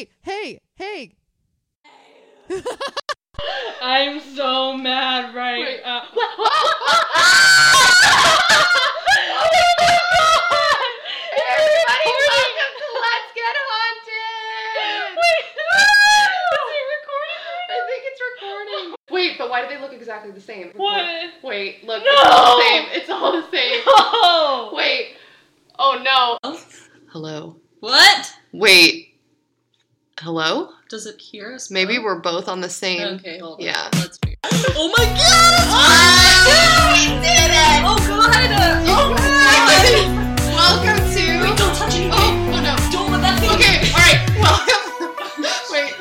hey, hey, hey. I'm so mad right Wait. Uh, now. Oh Everybody, welcome to Let's Get Haunted. I think it's recording. Wait, but why do they look exactly the same? What? Wait, look, No. it's all the same. It's all the same. No! Wait. Oh no. Oh. Hello. What? Wait. Hello? Does it hear us? Maybe we're both on the same. Okay, hold on. Yeah. Let's figure. Oh my god! Oh it's ah, we did it! Oh god! Oh, oh god! Welcome to. Wait, don't touch anything. Oh, oh no. Don't let that thing. Okay, alright, welcome. Wait.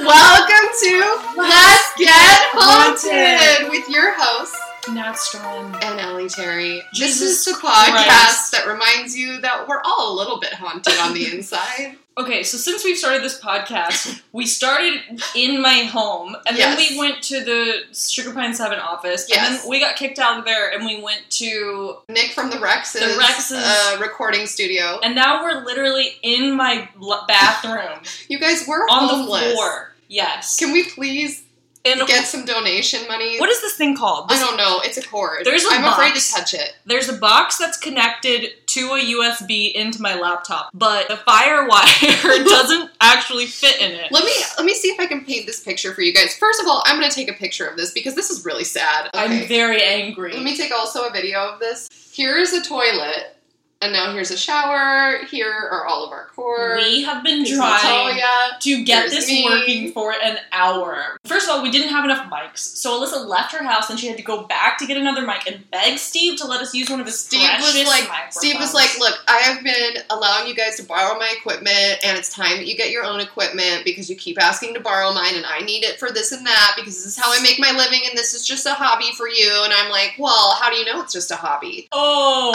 Welcome to Let's Get Haunted with your hosts, Nat Strong. and Ellie Terry. Jesus this is the Christ. podcast that reminds you that we're all a little bit haunted on the inside. Okay, so since we've started this podcast, we started in my home, and Yes. then we went to the Sugar Pine Seven office, Yes. and then we got kicked out of there, and we went to, Nick from the Rex's, The Rex's- uh, recording studio. and now we're literally in my bathroom You guys, we're on homeless. the floor. Yes. Can we please and get some donation money? what is this thing called? I don't know. It's a cord. There's a I'm afraid to touch it. There's a box that's connected to a USB into my laptop, but the fire wire doesn't actually fit in it. Let me let me see if I can paint this picture for you guys. First of all, I'm gonna take a picture of this because this is really sad. I'm very angry. Let me take also a video of this. Here's a toilet, and now here's a shower. Here are all of our cords. we have been Here's trying Natalia. to get Here's this me. working for an hour. First of all, we didn't have enough mics, so Alyssa left her house and she had to go back to get another mic and beg Steve to let us use one of his Steve precious was like, microphones. Steve was like, look, I have been allowing you guys to borrow my equipment, and it's time that you get your own equipment because you keep asking to borrow mine, and I need it for this and that because this is how I make my living, and this is just a hobby for you. And I'm like, well, how do you know it's just a hobby? oh,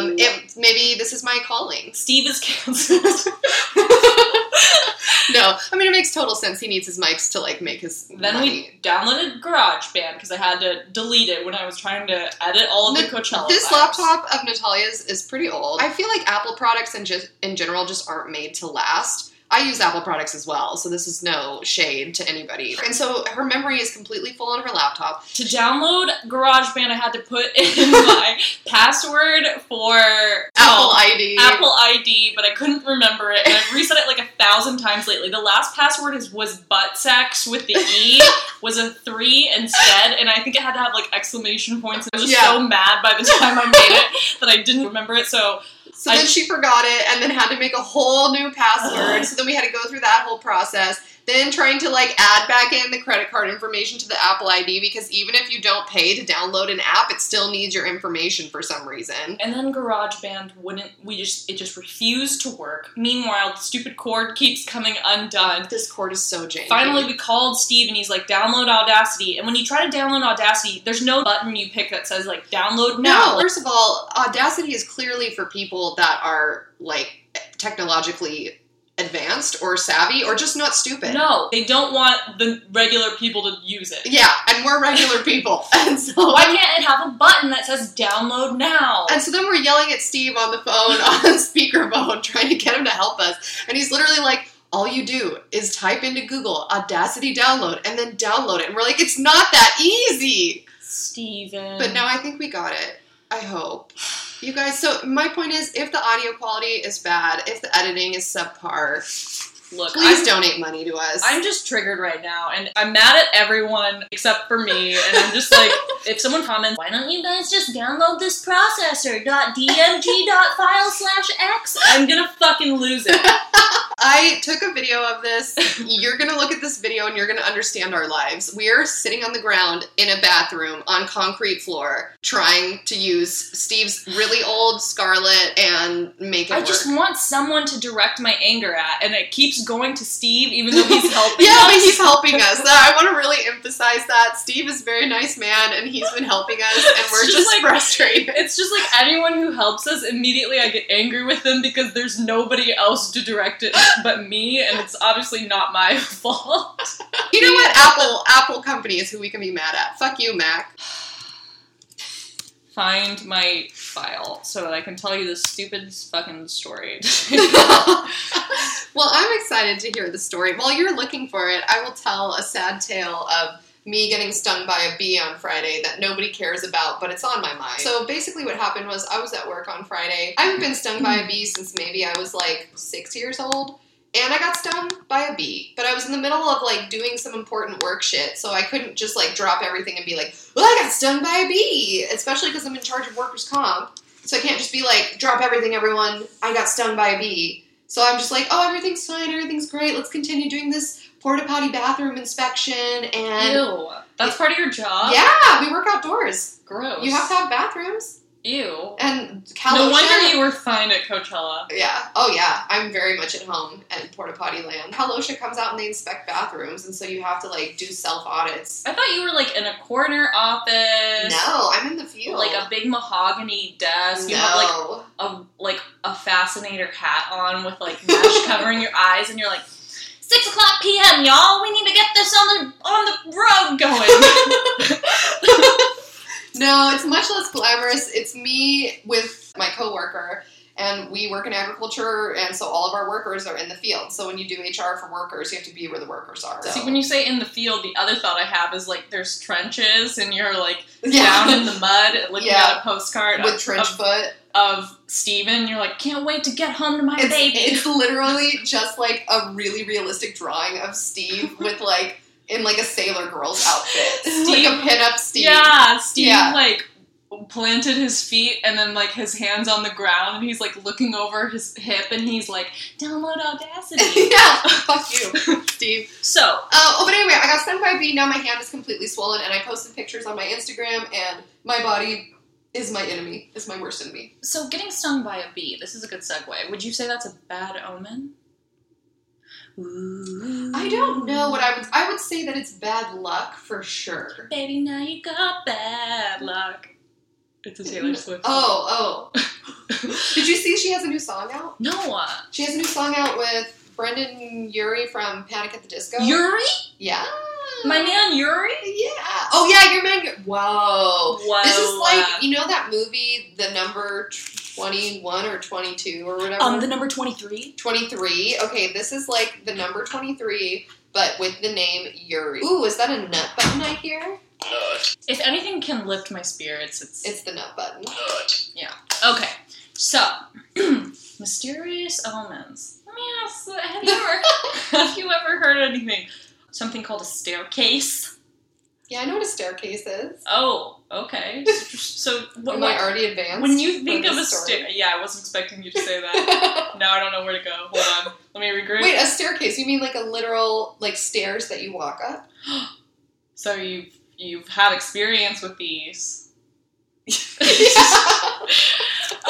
Um, it, maybe this is my calling. Steve is canceled. No, I mean it makes total sense. He needs his mics to like make his then money. we downloaded GarageBand because I had to delete it when I was trying to edit all of the Na- Coachella. This vibes. laptop of Natalia's is pretty old. I feel like Apple products in just in general just aren't made to last. I use Apple products as well, so this is no shade to anybody. And so her memory is completely full on her laptop. To download GarageBand, I had to put in my password for Apple ID. Apple ID, but I couldn't remember it, and I've reset it like a thousand times lately. The last password is was butt sex with the E was a three instead, and I think it had to have like exclamation points. And I was just Yeah. so mad by the time I made it that I didn't remember it. So So I- then she forgot it and then had to make a whole new password. Ugh. so then we had to go through that whole process. Then trying to like add back in the credit card information to the Apple ID because even if you don't pay to download an app, it still needs your information for some reason. and then GarageBand wouldn't. We just it just refused to work. Meanwhile, the stupid cord keeps coming undone. This cord is so janky. Finally, we called Steve and he's like, download Audacity. And when you try to download Audacity, there's no button you pick that says like download now. No, first of all, Audacity is clearly for people that are like technologically advanced or savvy or just not stupid. No, they don't want the regular people to use it. Yeah, and we're regular people. And so Why can't it have a button that says download now? and so then we're yelling at Steve on the phone on speakerphone trying to get him to help us. And he's literally like, all you do is type into Google Audacity download and then download it. And we're like, it's not that easy. Steven. But now I think we got it. I hope. You guys, so my point is if the audio quality is bad, if the editing is subpar, look, please I'm, donate money to us. I'm just triggered right now, and I'm mad at everyone except for me. And I'm just like, if someone comments, why don't you guys just download this processor .dmg.file slash x? I'm gonna fucking lose it. I took a video of this. You're gonna look at this video and you're gonna understand our lives. We are sitting on the ground in a bathroom on concrete floor trying to use Steve's really old Scarlett and make it I work. just want someone to direct my anger at, and it keeps going to Steve, even though he's helping yeah, us. but he's helping us. I want to really emphasize that Steve is a very nice man, and he's been helping us, and we're just, just like- frustrated. It's just like anyone who helps us, immediately I get angry with them because there's nobody else to direct it but me, and it's obviously not my fault. You know what? Apple Apple Company is who we can be mad at. Fuck you, Mac. find my file so that I can tell you this stupid fucking story. well, I'm excited to hear the story. While you're looking for it, I will tell a sad tale of me getting stung by a bee on Friday that nobody cares about, but it's on my mind. So basically, what happened was I was at work on Friday. I haven't been stung by a bee since maybe I was like six years old. And I got stung by a bee, but I was in the middle of like doing some important work shit, so I couldn't just like drop everything and be like, "Well, I got stung by a bee," especially because I'm in charge of workers' comp. So I can't just be like, "Drop everything, everyone! I got stung by a bee." So I'm just like, "Oh, everything's fine, everything's great. Let's continue doing this porta potty bathroom inspection." And Ew. That's part of your job? yeah, we work outdoors. Gross. You have to have bathrooms. Ew. And No wonder you were fine at Coachella. Yeah. Oh, yeah. I'm very much at home at Porta Potty Land. Cal/OSHA comes out and they inspect bathrooms, and so you have to like do self audits. I thought you were like in a corner office. No, I'm in the field. Like a big mahogany desk. You have like no. a like a fascinator hat on with like mesh covering your eyes, and you're like, six o'clock p.m. Y'all, we need to get this on the on the road going. no, it's much less glamorous. It's me with my coworker, and we work in agriculture, and so all of our workers are in the field. So when you do HR for workers, you have to be where the workers are. See, when you say in the field, the other thought I have is like there's trenches, and you're like yeah. down in the mud looking Yeah. at a postcard with of, trench of, foot. of Steven. You're like, can't wait to get home to my It's, baby. it's literally just like a really realistic drawing of Steve with like in like a sailor girl's outfit, like Steve- a pinup Steve. Yeah, Steve Yeah. like planted his feet and then like his hands on the ground and he's like looking over his hip and he's like, download Audacity. yeah, fuck you, Steve. so Uh, oh, but anyway, I got stung by a bee. Now my hand is completely swollen, and I posted pictures on my Instagram, and my body is my enemy. Is my worst enemy. so getting stung by a bee, this is a good segue. Would you say that's a bad omen? Ooh. I don't know what I would. I would say that it's bad luck for sure. Baby, now you got bad luck. It's a Taylor Swift. song. Oh, oh. Did you see she has a new song out? no, She has a new song out with Brendon Urie from Panic at the Disco. Urie, yeah. my man Urie. Yeah. Oh yeah, your man. Whoa. Whoa, This is like you know that movie, the number twenty one or twenty two or whatever. um the number twenty three. 23. Okay, this is like the number 23, but with the name Urie. Ooh, is that a nut button I hear? If anything can lift my spirits, it's It's the nut button. Yeah. Okay, so mysterious omens. Let me ask: Have you ever have you ever heard anything? Something called a staircase. Yeah, I know what a staircase is. Oh, okay. So what, Am I already advanced? when you think of a this story? stair, yeah, I wasn't expecting you to say that. now I don't know where to go. Hold on, let me regroup. Wait, a staircase? You mean like a literal like stairs that you walk up? So you've you've had experience with these.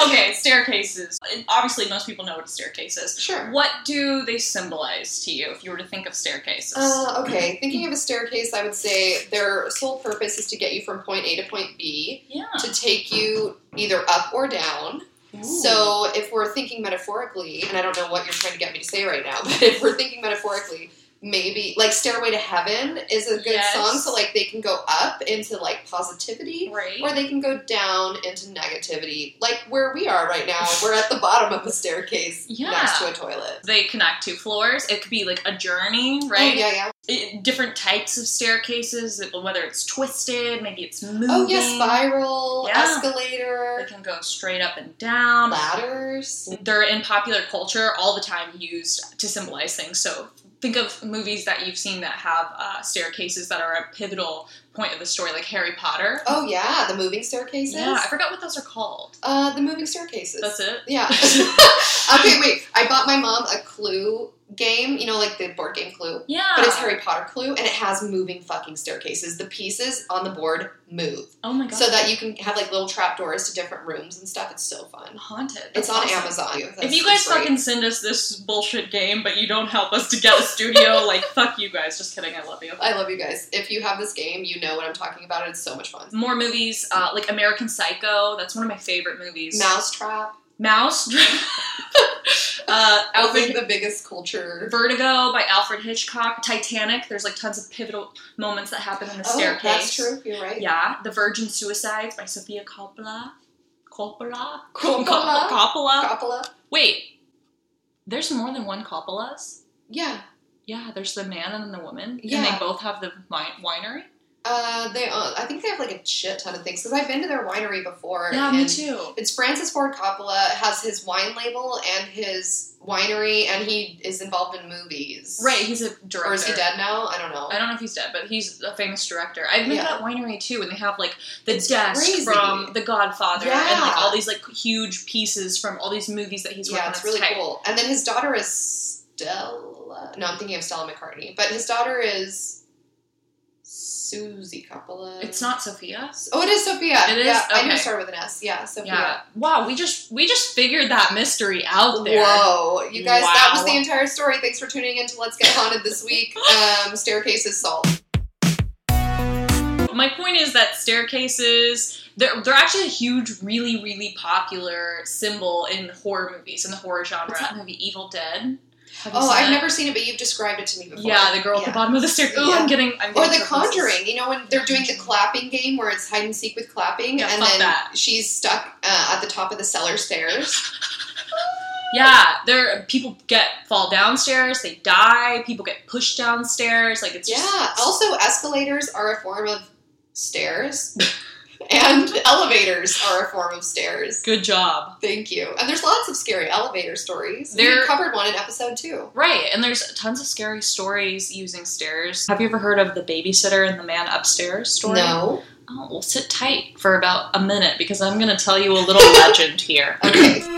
Okay, staircases. Obviously, most people know what a staircase is. sure. What do they symbolize to you if you were to think of staircases? Uh, okay, thinking of a staircase, I would say their sole purpose is to get you from point A to point B, yeah. to take you either up or down. So, if we're thinking metaphorically, and I don't know what you're trying to get me to say right now, but if we're thinking metaphorically, maybe like Stairway to Heaven is a good Yes. song. So, like, they can go up into like positivity, right. or they can go down into negativity. Like where we are right now, we're at the bottom of a staircase Yeah. next to a toilet. they connect two floors. It could be like a journey, Oh, right? yeah, yeah. It- different types of staircases, whether it's twisted, maybe it's moving. Oh, yeah, spiral, Yeah. They can go straight up and down. ladders. They're in popular culture all the time used to symbolize things. So think of movies that you've seen that have uh, staircases that are a pivotal point of the story, like Harry Potter. Oh, yeah, the moving staircases. Yeah, I forgot what those are called. Uh, the moving staircases. That's it. Yeah. okay, wait. I bought my mom a Clue game. You know, like the board game Clue. Yeah. But it's Harry Potter Clue, and it has moving fucking staircases. The pieces on the board move, Oh my god. so that you can have like little trap doors to different rooms and stuff. It's so fun. haunted. It's That's on awesome. Amazon. If you guys fucking send us this bullshit game, but you don't help us to get a studio, like fuck you guys. Just kidding. I love you. I love you guys. If you have this game, you know what I'm talking about. It's so much fun. More movies, uh, like American Psycho. That's one of my favorite movies. Mousetrap. Mouse. Uh, Alfred, Alfred the biggest culture. Vertigo by Alfred Hitchcock. Titanic. There's like tons of pivotal moments that happen in the Oh, staircase. that's true. You're right. Yeah, The Virgin Suicides by Sofia Coppola. Coppola? Coppola. Coppola? Coppola. Wait, there's more than one Coppolas? Yeah. Yeah, there's the man and then the woman, and Yeah. they both have the winery. Uh, they. Uh, I think they have like a shit ton of things because I've been to their winery before. Yeah, me too. It's Francis Ford Coppola has his wine label and his winery, and he is involved in movies. Right, he's a director. Or is he dead now? I don't know. I don't know if he's dead, but he's a famous director. I've been Yeah. to that winery too, and they have like the It's desk crazy. from The Godfather and like all these like huge pieces from all these movies that he's worked yeah, on. it's really tight. cool. And then his daughter is Stella. No, I'm thinking of Stella McCartney, but his daughter is Susie Coppola. It's not Sofia. Oh, it is Sofia. It is? Yeah, I knew Okay. it started with an S. Yeah, Sofia. Yeah. Wow, we just we just figured that mystery out there. Whoa, you guys, that was the entire story. Thanks for tuning in to Let's Get Haunted this week. Um, staircases solved. My point is that staircases they're they're actually a huge, really, really popular symbol in horror movies in the horror genre. What's that movie? Evil Dead. Oh, I've it? never seen it, but you've described it to me before. Yeah, the girl at the bottom of the stairs. Oh, Yeah. I'm getting. I'm Or The. Conjuring, you know, when they're doing the clapping game where it's hide and seek with clapping, Yeah, and then that. she's stuck uh, at the top of the cellar stairs. Yeah, there people get fall downstairs, they die. People get pushed downstairs. Like it's Yeah. just Also, escalators are a form of stairs, and elevators are a form of stairs. good job. Thank you. And there's lots of scary elevator stories. There- we covered one in episode two. Right, and there's tons of scary stories using stairs. Have you ever heard of the babysitter and the man upstairs story? No. Oh, well, sit tight for about a minute because I'm going to tell you a little legend here. Okay.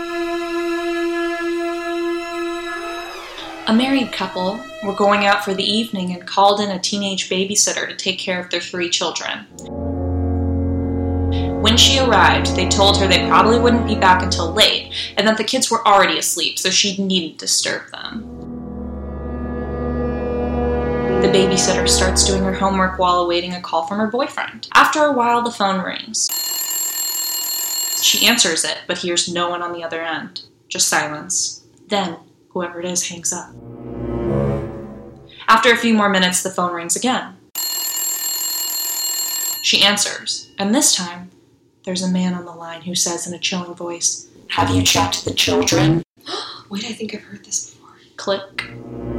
A married couple were going out for the evening and called in a teenage babysitter to take care of their three children. When she arrived, they told her they probably wouldn't be back until late and that the kids were already asleep, so she needn't disturb them. The babysitter starts doing her homework while awaiting a call from her boyfriend. After a while, the phone rings. She answers it, but hears no one on the other end. Just silence. Then, whoever it is hangs up. After a few more minutes, the phone rings again. She answers, and this time, there's a man on the line who says in a chilling voice, Have you checked the children? Wait, I think I've heard this before. Click.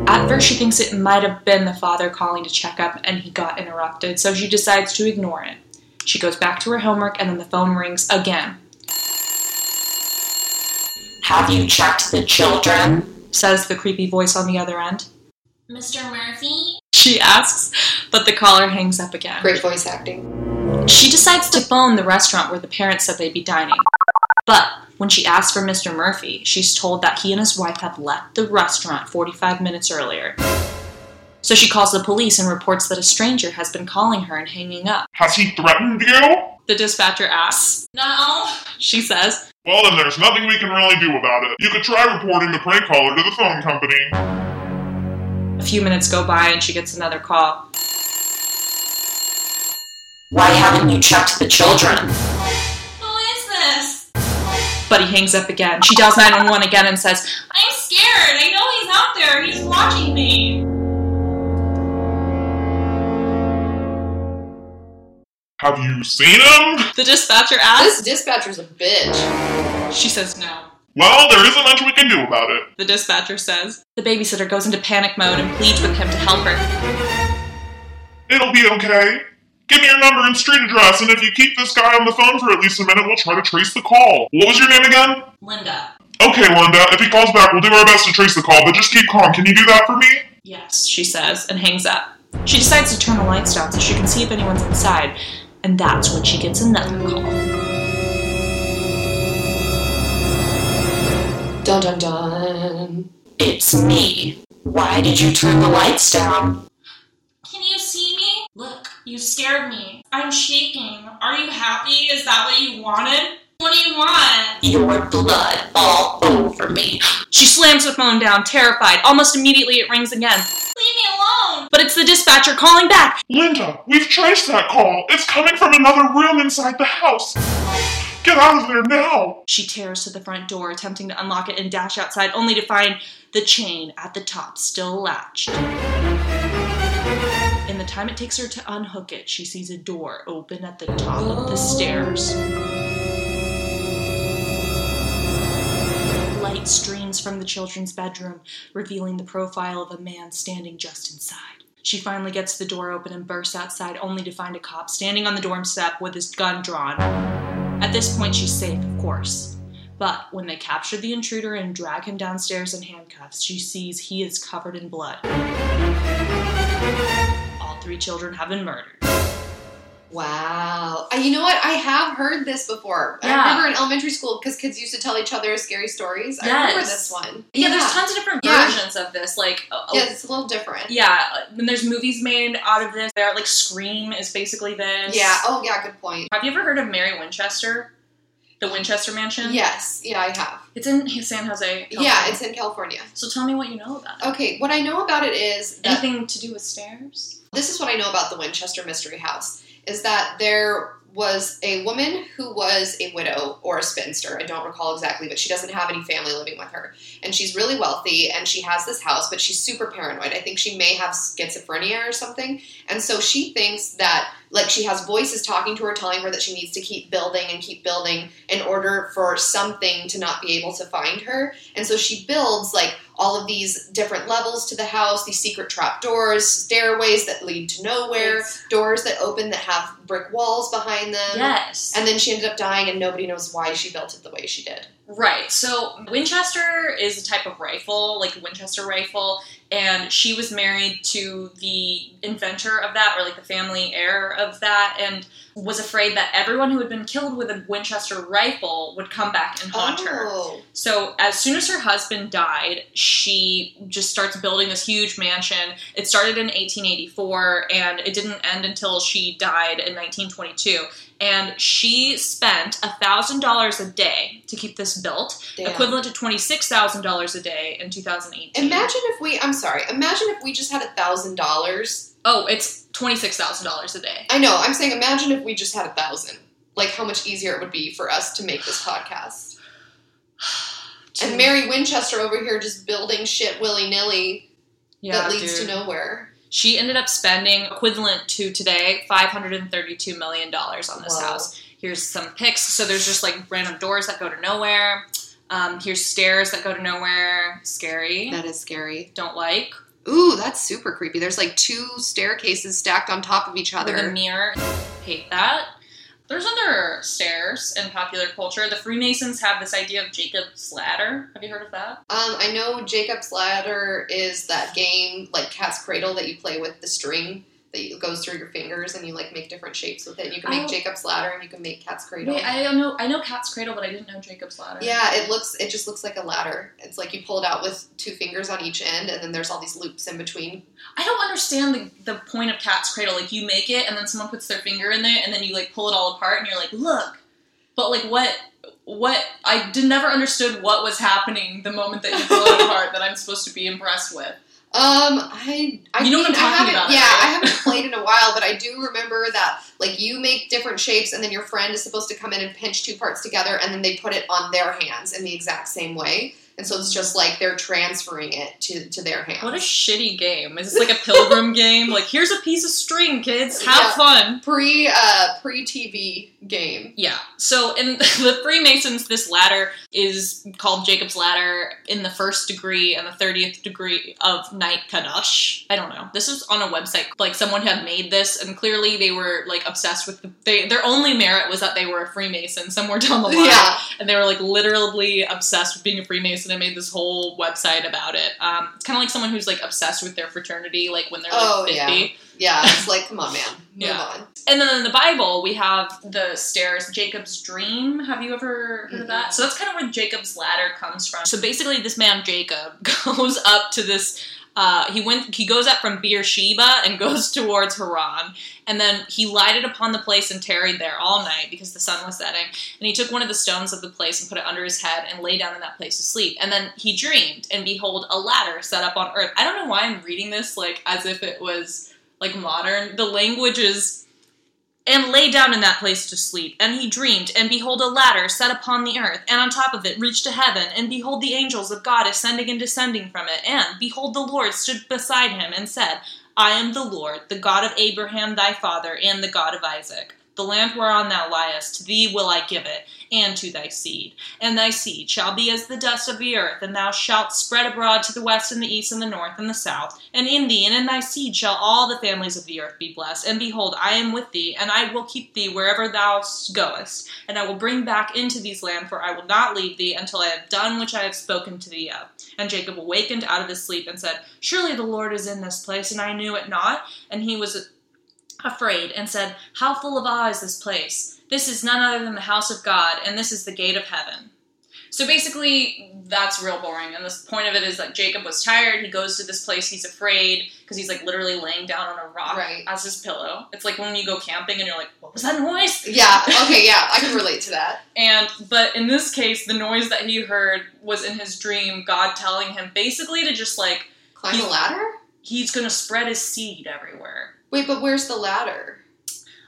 At first, she thinks it might have been the father calling to check up and he got interrupted, so she decides to ignore it. She goes back to her homework and then the phone rings again. Have you checked the children? says the creepy voice on the other end. Mr. Murphy? She asks, but the caller hangs up again. Great voice acting. She decides to phone the restaurant where the parents said they'd be dining. But when she asks for Mr. Murphy, she's told that he and his wife have left the restaurant 45 minutes earlier. So she calls the police and reports that a stranger has been calling her and hanging up. Has he threatened you? The dispatcher asks. No, she says. Well, then there's nothing we can really do about it. You could try reporting the prank caller to the phone company. A few minutes go by and she gets another call. Why haven't you checked the children? Who is this? But he hangs up again. She dials 911 again and says, I'm scared. I know he's out there. He's watching me. Have you seen him? The dispatcher asks. This dispatcher's a bitch. She says no. Well, there isn't much we can do about it. The dispatcher says. The babysitter goes into panic mode and pleads with him to help her. It'll be okay. Give me your number and street address, and if you keep this guy on the phone for at least a minute, we'll try to trace the call. What was your name again? Linda. Okay, Linda. If he calls back, we'll do our best to trace the call, but just keep calm. Can you do that for me? Yes, she says, and hangs up. She decides to turn the lights down so she can see if anyone's inside, and that's when she gets another call. Dun dun dun. It's me. Why did you turn the lights down? Can you see me? Look, you scared me. I'm shaking. Are you happy? Is that what you wanted? What do you want? Your blood all over me. She slams the phone down, terrified. Almost immediately, it rings again. Leave me alone! But it's the dispatcher calling back. Linda, we've traced that call. It's coming from another room inside the house. Get out of there now! She tears to the front door, attempting to unlock it and dash outside, only to find the chain at the top still latched. The time it takes her to unhook it, she sees a door open at the top of the stairs. Light streams from the children's bedroom, revealing the profile of a man standing just inside. She finally gets the door open and bursts outside, only to find a cop standing on the dorm step with his gun drawn. At this point, she's safe, of course. But when they capture the intruder and drag him downstairs in handcuffs, she sees he is covered in blood. Three children have been murdered. Wow. Uh, you know what? I have heard this before. I Yeah. remember in elementary school because kids used to tell each other scary stories. I remember Yes. this one. Yeah, there's tons of different Yeah. versions of this. Like, Yeah, it's a little different. yeah, and there's movies made out of this. There, like Scream is basically this. Yeah. Oh, yeah. Good point. Have you ever heard of Mary Winchester? The Winchester Mansion? Yes. Yeah, I have. It's in San Jose. Yeah, it's in California. So tell me what you know about it. Okay, what I know about it is Anything to do with stairs? This is what I know about the Winchester Mystery House is that there was a woman who was a widow or a spinster. I don't recall exactly, but she doesn't have any family living with her. And she's really wealthy and she has this house, but she's super paranoid. I think she may have schizophrenia or something. And so she thinks that like she has voices talking to her telling her that she needs to keep building and keep building in order for something to not be able to find her. And so she builds like all of these different levels to the house, these secret trap doors, stairways that lead to nowhere, doors that open that have brick walls behind them. Yes. And then she ended up dying, and nobody knows why she built it the way she did. Right. So Winchester is a type of rifle, like a Winchester rifle, and she was married to the inventor of that, or like the family heir of that, and was afraid that everyone who had been killed with a Winchester rifle would come back and haunt her. Oh, So as soon as her husband died, she just starts building this huge mansion. It started in 1884 and it didn't end until she died in 1922. And she spent $1,000 a day to keep this built, damn. equivalent to $26,000 a day in 2018. Imagine if we, I'm sorry, imagine if we just had a thousand dollars. Oh, it's $26,000 a day. I know, I'm saying imagine if we just had a thousand. Like how much easier it would be for us to make this podcast. And Mary Winchester over here just building shit willy nilly yeah, that leads dude. to nowhere. She ended up spending equivalent to today $532 million on this Whoa. house. Here's some pics. So there's just like random doors that go to nowhere. Um, here's stairs that go to nowhere. Scary. That is scary. Don't like. Ooh, that's super creepy. There's like two staircases stacked on top of each With a mirror. Hate that. There's other stairs in popular culture. The Freemasons have this idea of Jacob's ladder. Have you heard of that? Um, I know Jacob's Ladder is that game, like Cat's Cradle, that you play with the string that you- goes through your fingers and you like make different shapes with it. You can make Oh. Jacob's Ladder and you can make Cat's Cradle. Wait, I don't know. I know Cat's Cradle, but I didn't know Jacob's ladder. yeah, it looks. It just looks like a ladder. It's like you pull it out with two fingers on each end, and then there's all these loops in between. I don't understand the, the point of Cat's Cradle. Like, you make it, and then someone puts their finger in there, and then you, like, pull it all apart, and you're like, look. But, like, what, what, I did never understood what was happening the moment that you pull it apart that I'm supposed to be impressed with. Um, I, I You know what I'm talking I haven't, about, Yeah, right? I haven't played in a while, but I do remember that like you make different shapes, and then your friend is supposed to come in and pinch two parts together, and then they put it on their hands in the exact same way. And so it's just like they're transferring it to, to their hands. What a shitty game. Is this like a pilgrim game? Like, here's a piece of string, kids. Have Yeah. fun. pre uh pre TV game. Yeah. So in the Freemasons, this ladder is called Jacob's ladder in the first degree and the thirtieth degree of Knight Kadosh. I don't know. This is on a website. Like someone had made this, and clearly they were like obsessed with the. They, their only merit was that they were a Freemason somewhere down the line, Yeah, and they were like literally obsessed with being a Freemason and made this whole website about it. Um, it's kind of like someone who's like obsessed with their fraternity, like when they're like fifty. yeah. Yeah. It's like, come on, man, move Yeah. on. And then in the Bible, we have the stairs, Jacob's dream. Have you ever heard of that? So that's kind of where Jacob's ladder comes from. So basically, this man Jacob goes up to this. Uh, he went. He goes up from Beersheba and goes towards Haran, and then he lighted upon the place and tarried there all night because the sun was setting. And he took one of the stones of the place and put it under his head and lay down in that place to sleep. And then he dreamed, and behold, a ladder set up on earth. I don't know why I'm reading this like as if it was like modern. The language is and lay down in that place to sleep. And he dreamed, and behold, a ladder set upon the earth, and on top of it reached to heaven. And behold, the angels of God ascending and descending from it. And behold, the Lord stood beside him and said, I am the Lord, the God of Abraham thy father, and the God of Isaac. The land whereon thou liest, to thee will I give it, and to thy seed. And thy seed shall be as the dust of the earth, and thou shalt spread abroad to the west and the east and the north and the south. And in thee and in thy seed shall all the families of the earth be blessed. And behold, I am with thee, and I will keep thee wherever thou goest. And I will bring back into these land, for I will not leave thee until I have done which I have spoken to thee of. And Jacob awakened out of his sleep and said, Surely the Lord is in this place, and I knew it not. And he was afraid and said, How full of awe is this place? This is none other than the house of God, and this is the gate of heaven. So basically, that's real boring. And the point of it is that Jacob was tired. He goes to this place. He's afraid because he's like literally laying down on a rock Right. as his pillow. It's like when you go camping and you're like, "What was that noise?" Yeah. Okay. Yeah, I can relate to that. And but in this case, the noise that he heard was in his dream. God telling him basically to just like Climb a ladder. he's gonna spread his seed everywhere. Wait, but where's the ladder?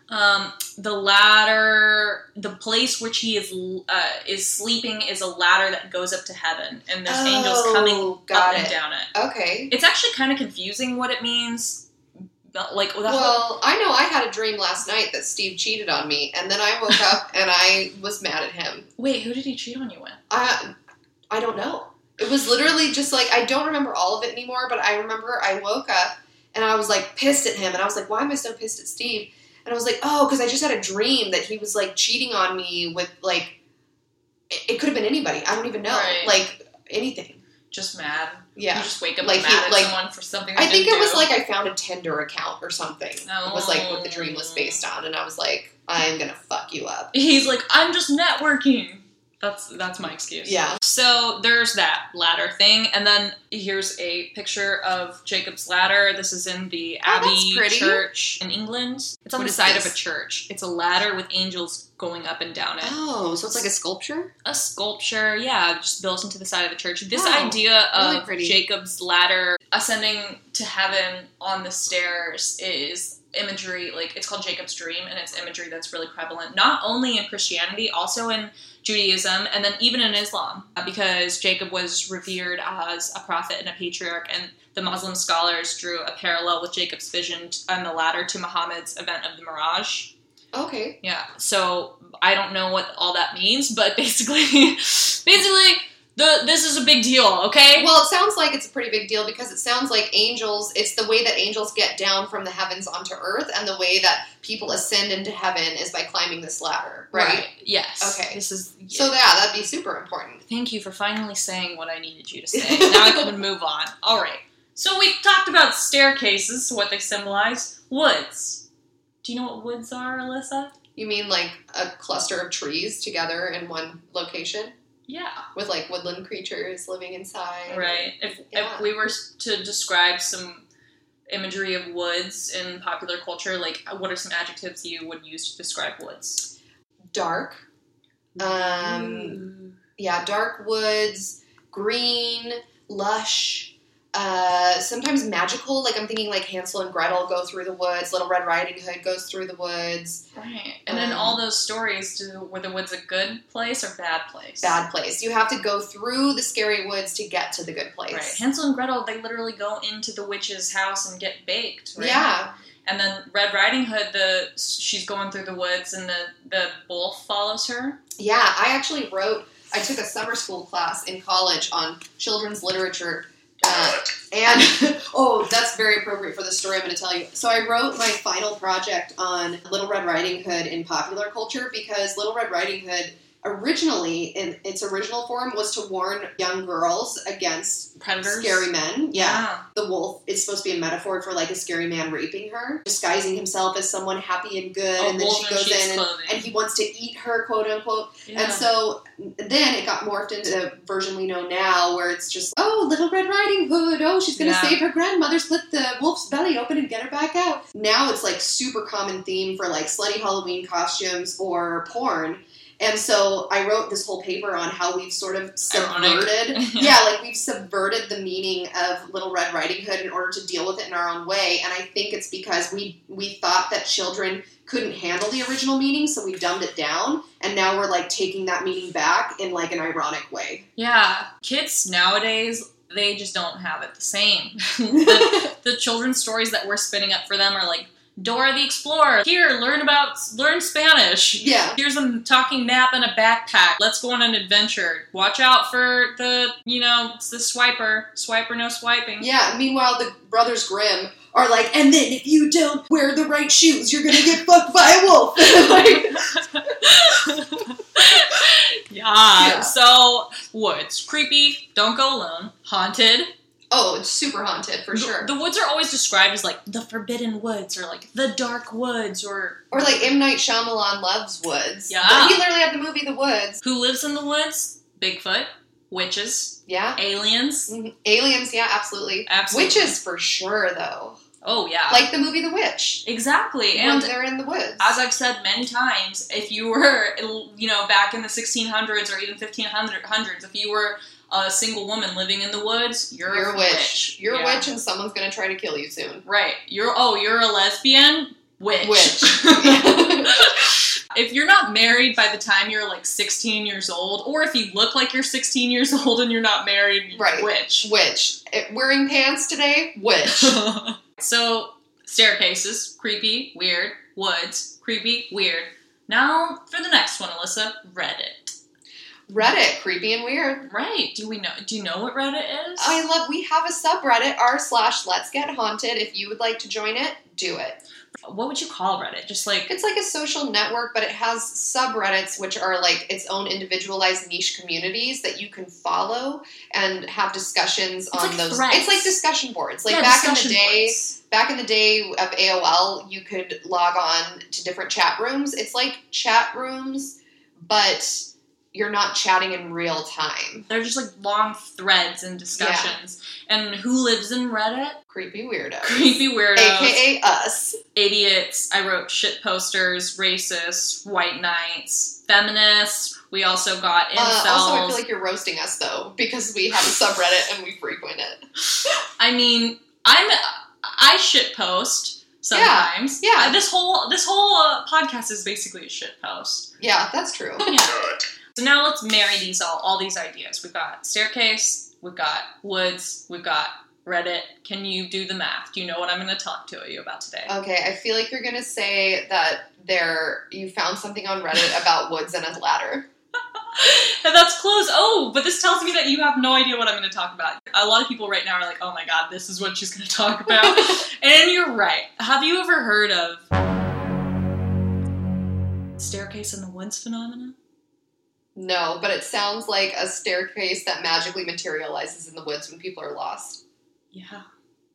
Um, the ladder, the place which he is uh, is sleeping, is a ladder that goes up to heaven, and there's angels coming Oh, up and down it. Okay. It's actually kind of confusing what it means. Like the whole, Well, I know I had a dream last night that Steve cheated on me, and then I woke up and I was mad at him. wait, who did he cheat on you with? I I don't know. It was literally just like I don't remember all of it anymore, but I remember I woke up and I was like pissed at him, and I was like, why am I so pissed at Steve? And I was like, oh, because I just had a dream that he was like cheating on me with like it, it could have been anybody. I don't even know, Right. like anything. Just mad. Yeah. You just wake up Like mad he- at like- someone for something. I think it was like I found a Tinder account or something. It was like what the dream was Oh. based on, and I was like, I'm gonna fuck you up. He's like, I'm just networking. That's that's my excuse. Yeah. So there's that ladder thing, and then here's a picture of Jacob's ladder. This is in the Oh, Abbey. Church in England. It's on What the side this? of a church. It's a ladder with angels going up and down it. Oh, so it's like a sculpture. A sculpture, yeah, just built into the side of the church. This Wow. idea of pretty. Jacob's ladder ascending to heaven on the stairs is imagery like it's called Jacob's dream and it's imagery that's really prevalent not only in Christianity also in Judaism and then even in Islam uh, because Jacob was revered as a prophet and a patriarch and the Muslim scholars drew a parallel with Jacob's vision on the ladder to Muhammad's event of the Mi'raj Okay. yeah. So I don't know what all that means, but basically, basically, the this is a big deal. Okay. Well, it sounds like it's a pretty big deal because it sounds like angels, it's the way that angels get down from the heavens onto earth, and the way that people ascend into heaven is by climbing this ladder, right? Yes. Okay. This is So, yeah, that'd be super important. Thank you for finally saying what I needed you to say. now I can move on. All right. So we've talked about staircases, what they symbolize. Woods. Do you know what woods are, Alyssa? You mean like a cluster of trees together in one location Yeah. with like woodland creatures living inside? Right. If Yeah. if we were to describe some imagery of woods in popular culture, like what are some adjectives you would use to describe woods? Dark. Um, yeah, dark woods, green, lush, uh, sometimes magical. Like I'm thinking like Hansel and Gretel go through the woods, Little Red Riding Hood goes through the woods. right. And Um, all those stories, do, were the woods a good place or bad place? Bad place. You have to go through the scary woods to get to the good place. Right. Hansel and Gretel, they literally go into the witch's house and get baked. Right? Yeah. And then Red Riding Hood, the she's going through the woods and the the wolf follows her. Yeah, I actually wrote. I took a summer school class in college on children's literature, uh, and oh, that's very appropriate for the story I'm going to tell you. So I wrote my final project on Little Red Riding Hood in popular culture because Little Red Riding Hood originally, in its original form, was to warn young girls against Predators. scary men. Yeah. the wolf is supposed to be a metaphor for like a scary man raping her, disguising himself as someone happy and good, A and then she goes in and, and he wants to eat her, quote unquote. Yeah. And so then it got morphed into the version we know now, where it's just, oh, Little Red Riding Hood, oh, she's gonna Yeah. save her grandmother, split the wolf's belly open and get her back out. Now it's like super common theme for like slutty Halloween costumes or porn. And so I wrote this whole paper on how we've sort of subverted, yeah, like we've subverted the meaning of Little Red Riding Hood in order to deal with it in our own way. And I think it's because we we thought that children couldn't handle the original meaning, so we dumbed it down. And now we're like taking that meaning back in like an ironic way. Yeah, kids nowadays they just don't have it the same. the, the children's stories that we're spinning up for them are like Dora the Explorer. Here, learn about learn Spanish. Yeah. Here's a talking map and a backpack. Let's go on an adventure. Watch out for the, you know, it's the swiper. Swiper, no swiping. Yeah. Meanwhile, the Brothers Grimm are like, and then if you don't wear the right shoes, you're gonna get fucked by a wolf. like, yeah. Yeah. So, woods. Creepy. Don't go alone. Haunted. Oh, it's super haunted for sure. The, the woods are always described as like the forbidden woods or like the dark woods or Or like M Night Shyamalan loves woods. Yeah. But he literally had the movie The Woods. who lives in the woods? Bigfoot, witches, Yeah. aliens. Mhm. Aliens, yeah, absolutely. Absolutely. Witches for sure, though. Oh yeah. Like the movie The Witch. exactly. when And they're in the woods. as I've said many times, if you were, you know, back in the 1600s or even 1500s, if you were a single woman living in the woods, you're, You're a a witch. You're Yeah. a witch, and someone's gonna try to kill you soon. Right. You're oh, you're a lesbian? Witch. Witch. if you're not married by the time you're like 16 years old, or if you look like you're 16 years old and you're not married, Right. witch. Witch. Eh, Wearing pants today? Witch. so, staircases, creepy, weird. Woods, creepy, weird. Now for the next one, Alyssa, Reddit. Reddit, creepy and weird. Right. Do we know do you know what Reddit is? I love. We have a subreddit r slash Let's Get Haunted. If you would like to join it, do it. what would you call Reddit? Just like It's like a social network, but it has subreddits, which are like its own individualized niche communities that you can follow and have discussions on like those. threads. It's like discussion boards. Like yeah, back in the day, boards. back in the day of AOL, you could log on to different chat rooms. It's like chat rooms, but you're not chatting in real time. They're just like long threads and discussions. And who lives in Reddit? Creepy weirdos. Creepy weirdos. AKA us. idiots. I wrote shit posters, racists, white knights, feminists. We also got incels. Uh, also, I feel like you're roasting us though because we have a subreddit and we frequent it. I mean, I'm I shit post sometimes. Yeah, yeah. This whole this whole uh, podcast is basically a shit post. Yeah, that's true. Yeah. So now let's marry these all all these ideas. We've got staircase, we've got woods, we've got Reddit. Can you do the math? Do you know what I'm going to talk to you about today? Okay, I feel like you're gonna say that there you found something on Reddit about woods and a ladder. and that's close. Oh, but this tells me that you have no idea what I'm going to talk about. A lot of people right now are like, "Oh my god, this is what she's going to talk about." and you're right. Have you ever heard of staircase in the woods phenomenon? No, but it sounds like a staircase that magically materializes in the woods when people are lost. Yeah.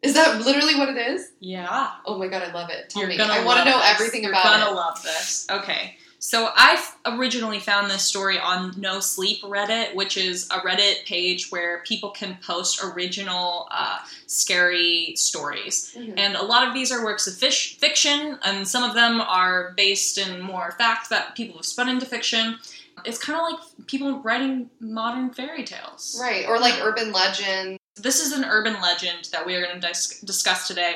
Is that literally what it is? Yeah. Oh my god, I love it. Tell You're me. gonna I want to know this. everything You're about gonna love this. Okay. So I originally found this story on No Sleep Reddit, which is a Reddit page where people can post original uh, scary stories. Mhm. And a lot of these are works of fish- fiction, and some of them are based in more fact that people have spun into fiction. It's kind of like people writing modern fairy tales. Right, or like urban legend. This is an urban legend that we are going to dis- discuss today.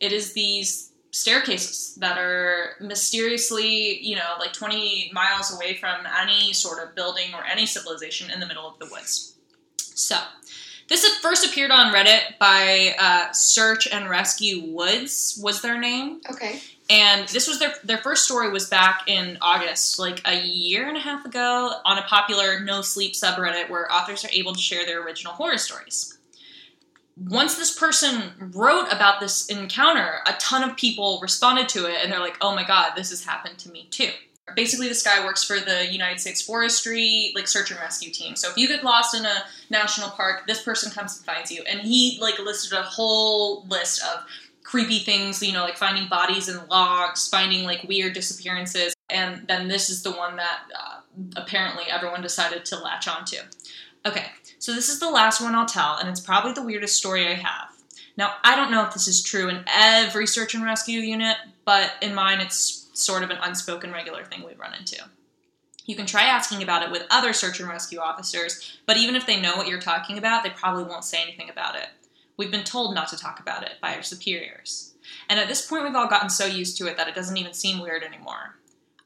It is these staircases that are mysteriously, you know, like 20 miles away from any sort of building or any civilization in the middle of the woods. So, this first appeared on Reddit by uh, Search and Rescue Woods was their name, Okay. and this was their their first story was back in August, like a year and a half ago, on a popular no sleep subreddit where authors are able to share their original horror stories. Once this person wrote about this encounter, a ton of people responded to it, and they're like, "Oh my god, this has happened to me too." Basically, this guy works for the United States Forestry like search and rescue team. So if you get lost in a national park, this person comes and finds you, and he like listed a whole list of creepy things, you know, like finding bodies in logs, finding like weird disappearances, and then this is the one that uh, apparently everyone decided to latch onto. Okay, so this is the last one I'll tell, and it's probably the weirdest story I have. Now, I don't know if this is true in every search and rescue unit, but in mine, it's sort of an unspoken regular thing we run into. You can try asking about it with other search and rescue officers, but even if they know what you're talking about, they probably won't say anything about it. We've been told not to talk about it by our superiors. And at this point, we've all gotten so used to it that it doesn't even seem weird anymore.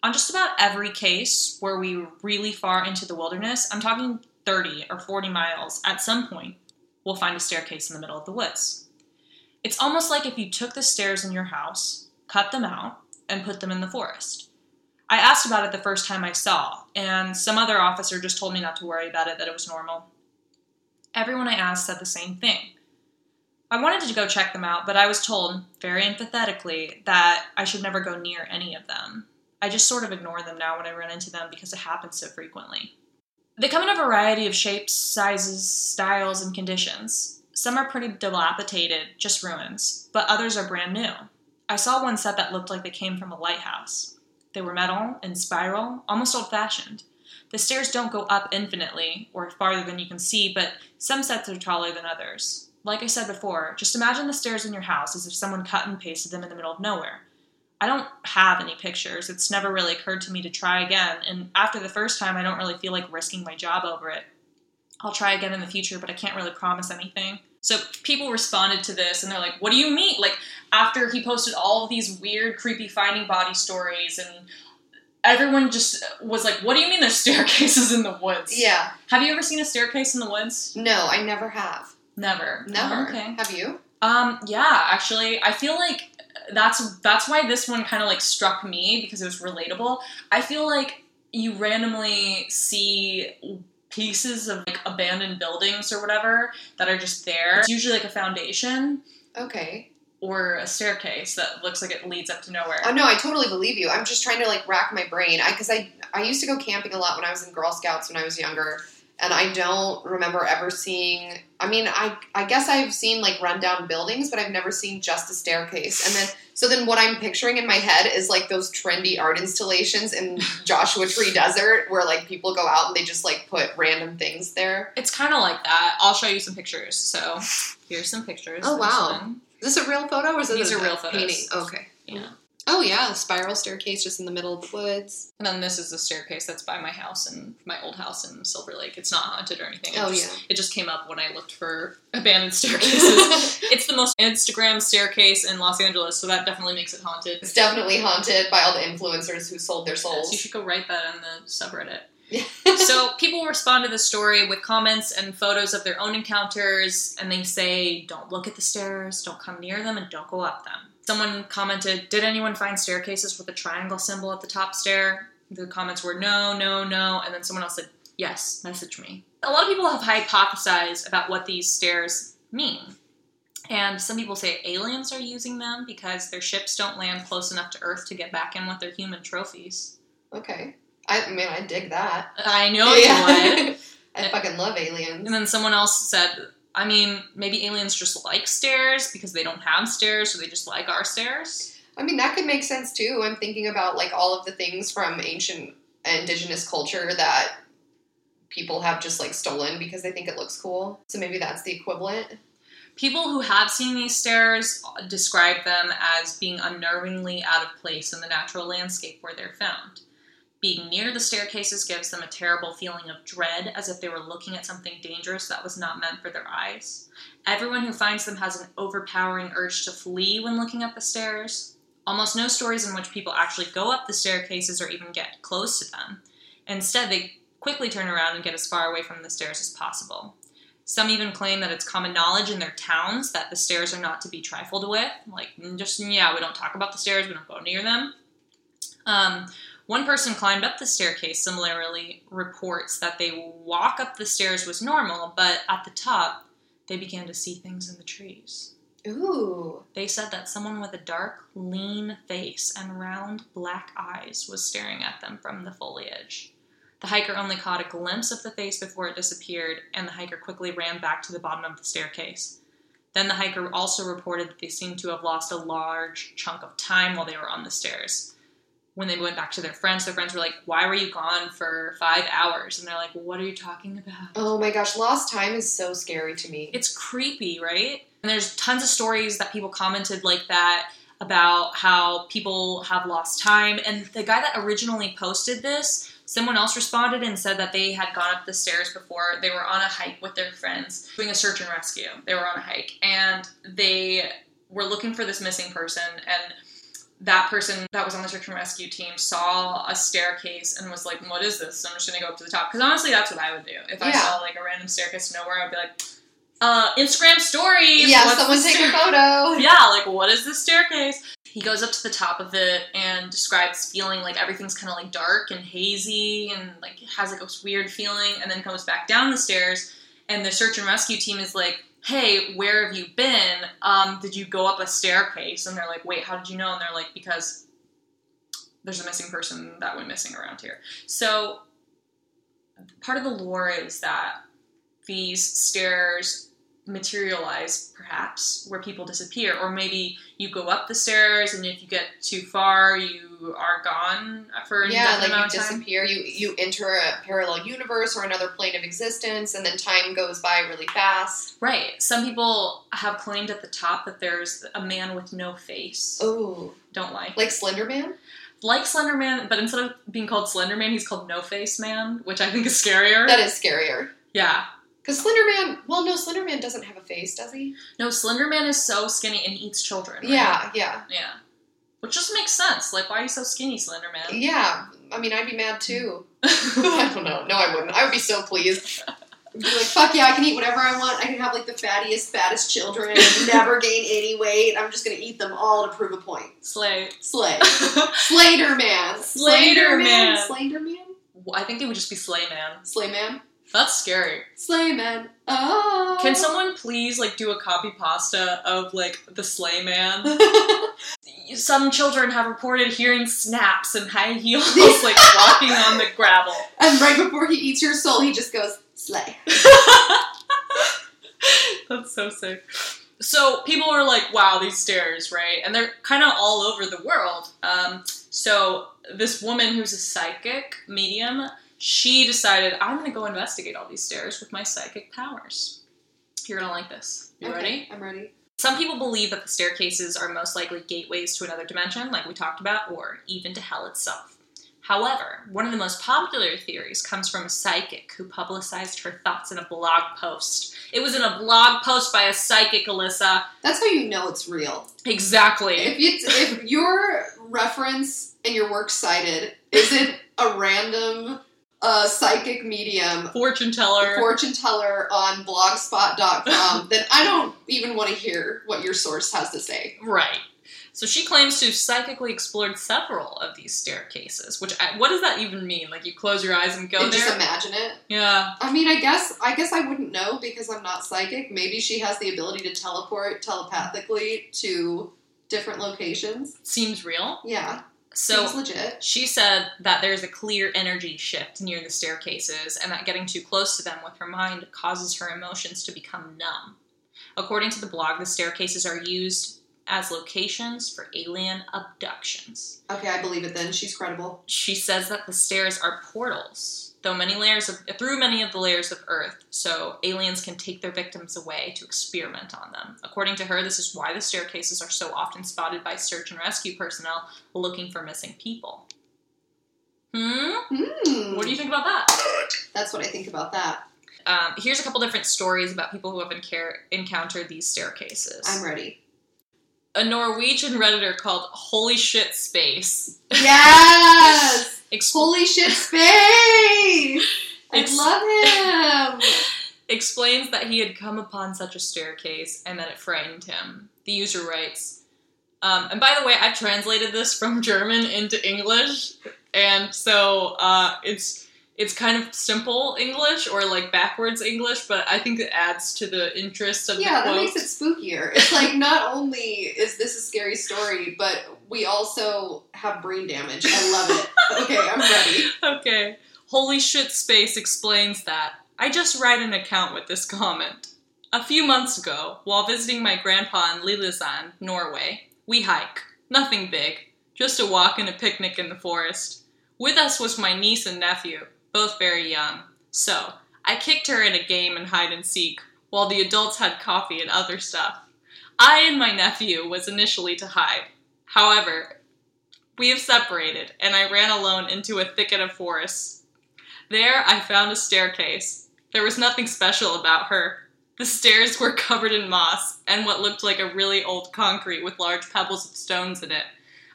On just about every case where we were really far into the wilderness, I'm talking 30 or 40 miles, at some point, we'll find a staircase in the middle of the woods. It's almost like if you took the stairs in your house, cut them out, and put them in the forest. I asked about it the first time I saw, and some other officer just told me not to worry about it, that it was normal. Everyone I asked said the same thing. I wanted to go check them out, but I was told, very empathetically, that I should never go near any of them. I just sort of ignore them now when I run into them because it happens so frequently. They come in a variety of shapes, sizes, styles, and conditions. Some are pretty dilapidated, just ruins, but others are brand new. I saw one set that looked like they came from a lighthouse. They were metal and spiral, almost old fashioned. The stairs don't go up infinitely, or farther than you can see, but some sets are taller than others. Like I said before, just imagine the stairs in your house as if someone cut and pasted them in the middle of nowhere. I don't have any pictures. It's never really occurred to me to try again, and after the first time, I don't really feel like risking my job over it. I'll try again in the future, but I can't really promise anything. So people responded to this and they're like, What do you mean? Like, after he posted all of these weird, creepy finding body stories, and everyone just was like, What do you mean there's staircases in the woods? Yeah. Have you ever seen a staircase in the woods? No, I never have. Never. Never. Oh, okay. Have you? Um, yeah, actually, I feel like that's that's why this one kind of like struck me because it was relatable. I feel like you randomly see pieces of like abandoned buildings or whatever that are just there. It's usually like a foundation Okay. or a staircase that looks like it leads up to nowhere. Oh no, I totally believe you. I'm just trying to like rack my brain. I because I I used to go camping a lot when I was in Girl Scouts when I was younger, and I don't remember ever seeing. I mean, I I guess I've seen like rundown buildings, but I've never seen just a staircase. And then so then what I'm picturing in my head is like those trendy art installations in Joshua Tree Desert, where like people go out and they just like put random things there. It's kind of like that. I'll show you some pictures. So here's some pictures. Oh, wow. Is this a real photo or is it These a are real photos. painting? Okay. Yeah. Oh yeah, spiral staircase just in the middle of the woods. And then this is the staircase that's by my house and my old house in Silver Lake. It's not haunted or anything. It Oh, just, yeah. It just came up when I looked for abandoned staircases. it's the most Instagram staircase in Los Angeles, so that definitely makes it haunted. It's definitely haunted by all the influencers who sold their So souls. you should go write that on the subreddit. Yeah. so people respond to the story with comments and photos of their own encounters, and they say, "Don't look at the stairs, don't come near them, and don't go up them." Someone commented, "Did anyone find staircases with a triangle symbol at the top stair?" The comments were, "No, no, no," and then someone else said, "Yes, message me." A lot of people have hypothesized about what these stairs mean. And some people say aliens are using them because their ships don't land close enough to Earth to get back in with their human trophies. okay. I mean, I dig that. I know you would. I fucking love aliens. And then someone else said, I mean, maybe aliens just like stairs because they don't have stairs, so they just like our stairs. I mean, that could make sense too. I'm thinking about like all of the things from ancient indigenous culture that people have just like stolen because they think it looks cool. So maybe that's the equivalent. People who have seen these stairs describe them as being unnervingly out of place in the natural landscape where they're found. Being near the staircases gives them a terrible feeling of dread, as if they were looking at something dangerous that was not meant for their eyes. Everyone who finds them has an overpowering urge to flee when looking up the stairs. Almost no stories in which people actually go up the staircases or even get close to them. Instead, they quickly turn around and get as far away from the stairs as possible. Some even claim that it's common knowledge in their towns that the stairs are not to be trifled with. Like, just, yeah, we don't talk about the stairs, we don't go near them. Um, one person climbed up the staircase, similarly, reports that they walk up the stairs was normal, but at the top, they began to see things in the trees. Ooh. They said that someone with a dark, lean face and round black eyes was staring at them from the foliage. The hiker only caught a glimpse of the face before it disappeared, and the hiker quickly ran back to the bottom of the staircase. Then the hiker also reported that they seemed to have lost a large chunk of time while they were on the stairs. When they went back to their friends, their friends were like, Why were you gone for five hours? And they're like, What are you talking about? Oh my gosh, lost time is so scary to me. It's creepy, right? And there's tons of stories that people commented like that about how people have lost time. And the guy that originally posted this Someone else responded and said that they had gone up the stairs before. They were on a hike with their friends doing a search and rescue. They were on a hike and they were looking for this missing person and that person that was on the search and rescue team saw a staircase and was like, "What is this?" So I'm just gonna go up to the top because honestly, that's what I would do if I Yeah. saw like a random staircase nowhere. I'd be like, "Uh, Instagram stories. Yeah, someone take a photo. yeah, like what is this staircase? He goes up to the top of it and describes feeling like everything's kind of like dark and hazy and like has like a weird feeling, and then comes back down the stairs. And the search and rescue team is like, "Hey, where have you been? Um, did you go up a staircase?" And they're like, "Wait, how did you know?" And they're like, "Because there's a missing person that went missing around here." So part of the lore is that these stairs materialize perhaps where people disappear or maybe you go up the stairs and if you get too far you are gone for Yeah, like you amount of time disappear. You you enter a parallel universe or another plane of existence, and then time goes by really fast. right some people have claimed at the top that there's a man with no face Oh, don't like like Slender Man. like slenderman but instead of being called slenderman he's called no face man which i think is scarier That is scarier. yeah Because Slender Man, well, no, Slenderman doesn't have a face, does he? no slenderman is so skinny and eats children right? Yeah, yeah, yeah which just makes sense like why are you so skinny slenderman yeah. I mean, I'd be mad too. I don't know. No, I wouldn't. I would be so pleased. I'd be like, fuck yeah, I can eat whatever I want. I can have like the fattiest, fattest children and never gain any weight. I'm just gonna eat them all to prove a point. slay Slay. Slater Man. Slater Man. Slater I think it would just be Slay Man. That's scary. Slay Man. Oh. Can someone please like do a copy pasta of like the Slay Man? Some children have reported hearing snaps and high heels like walking on the gravel. and right before he eats your soul, he just goes, Slay. That's so sick. So people are like, "Wow, these stairs, right?" And they're kind of all over the world. Um, so this woman who's a psychic medium, she decided, "I'm going to go investigate all these stairs with my psychic powers." You're gonna like this. You Okay, ready? I'm ready. Some people believe that the staircases are most likely gateways to another dimension, like we talked about, or even to hell itself. However, one of the most popular theories comes from a psychic who publicized her thoughts in a blog post. It was in a blog post by a psychic, Alyssa. That's how you know it's real. Exactly. If it's if your reference and your work cited isn't a random uh, psychic medium Fortune teller. fortune teller on blogspot.com, then I don't even want to hear what your source has to say. right. So she claims to have psychically explored several of these staircases. Which, I, what does that even mean? Like you close your eyes and go and there? just imagine it. yeah. I mean, I guess I guess I wouldn't know because I'm not psychic. Maybe she has the ability to teleport telepathically to different locations. Seems real. Yeah, So seems legit. She said that there's a clear energy shift near the staircases and that getting too close to them with her mind causes her emotions to become numb. According to the blog, the staircases are used as locations for alien abductions. Okay, I believe it. Then she's credible. She says that the stairs are portals, though many layers of through many of the layers of Earth, so aliens can take their victims away to experiment on them. According to her, this is why the staircases are so often spotted by search and rescue personnel looking for missing people. Hmm? Hmm. What do you think about that? That's what I think about that. Um, here's a couple different stories about people who have encar- encountered these staircases. I'm ready. a Norwegian redditor called Holy Shit Space. Yes. Ex- Holy shit, space. Ex- I love him. explains that he had come upon such a staircase and that it frightened him. The user writes, um, and by the way, I translated this from German into English, and so uh, it's it's kind of simple English or like backwards English, but I think it adds to the interest of Yeah, the that makes it spookier. It's like not only is this a scary story, but we also have brain damage. I love it. Okay, I'm ready. Okay. Holy shit space explains that. I just write an account with this comment. A few months ago, while visiting my grandpa in Lillesand, Norway, we hike. Nothing big, just a walk and a picnic in the forest. With us was my niece and nephew, both very young. So, I kicked her in a game and hide and seek, while the adults had coffee and other stuff. I and my nephew was initially to hide. However, we have separated, and I ran alone into a thicket of forests. There, I found a staircase. There was nothing special about her. The stairs were covered in moss and what looked like a really old concrete with large pebbles of stones in it.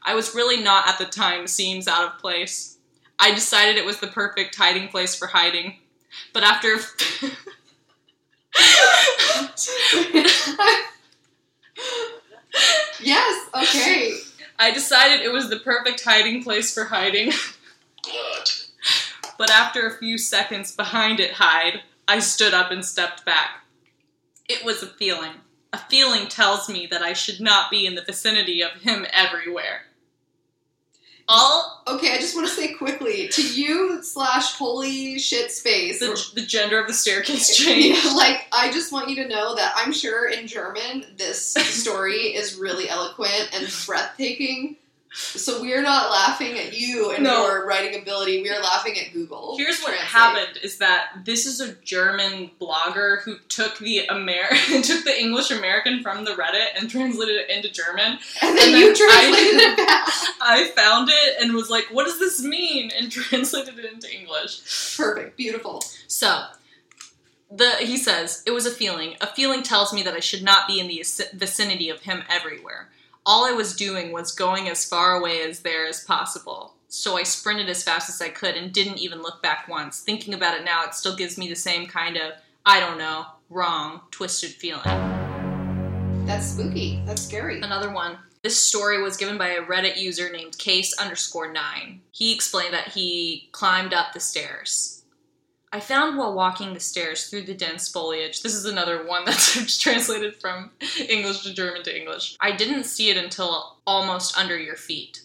I was really not at the time seems out of place. I decided it was the perfect hiding place for hiding. But after yes, okay. I decided it was the perfect hiding place for hiding. What? But after a few seconds behind it hide, I stood up and stepped back. It was a feeling. A feeling tells me that I should not be in the vicinity of him everywhere. All Okay, I just want to say quickly to you slash holy shit space. the, the gender of the staircase changed. Yeah, like I just want you to know that I'm sure in German this story is really eloquent and breathtaking. So we are not laughing at you and No. your writing ability. We are laughing at Google. Here's what Translate. happened is that this is a German blogger who took the Amer- took the English American from the Reddit and translated it into German. And then and you then translated I- it back. I found it and was like, "What does this mean?" and translated it into English. Perfect, beautiful. So, the he says it was a feeling. A feeling tells me that I should not be in the vicinity of him everywhere. All I was doing was going as far away as there as possible. So I sprinted as fast as I could and didn't even look back once. Thinking about it now, it still gives me the same kind of I don't know, wrong, twisted feeling. That's spooky. That's scary. Another one. This story was given by a Reddit user named case underscore nine. He explained that he climbed up the stairs. I found while walking the stairs through the dense foliage. This is another one that's translated from English to German to English. I didn't see it until almost under your feet.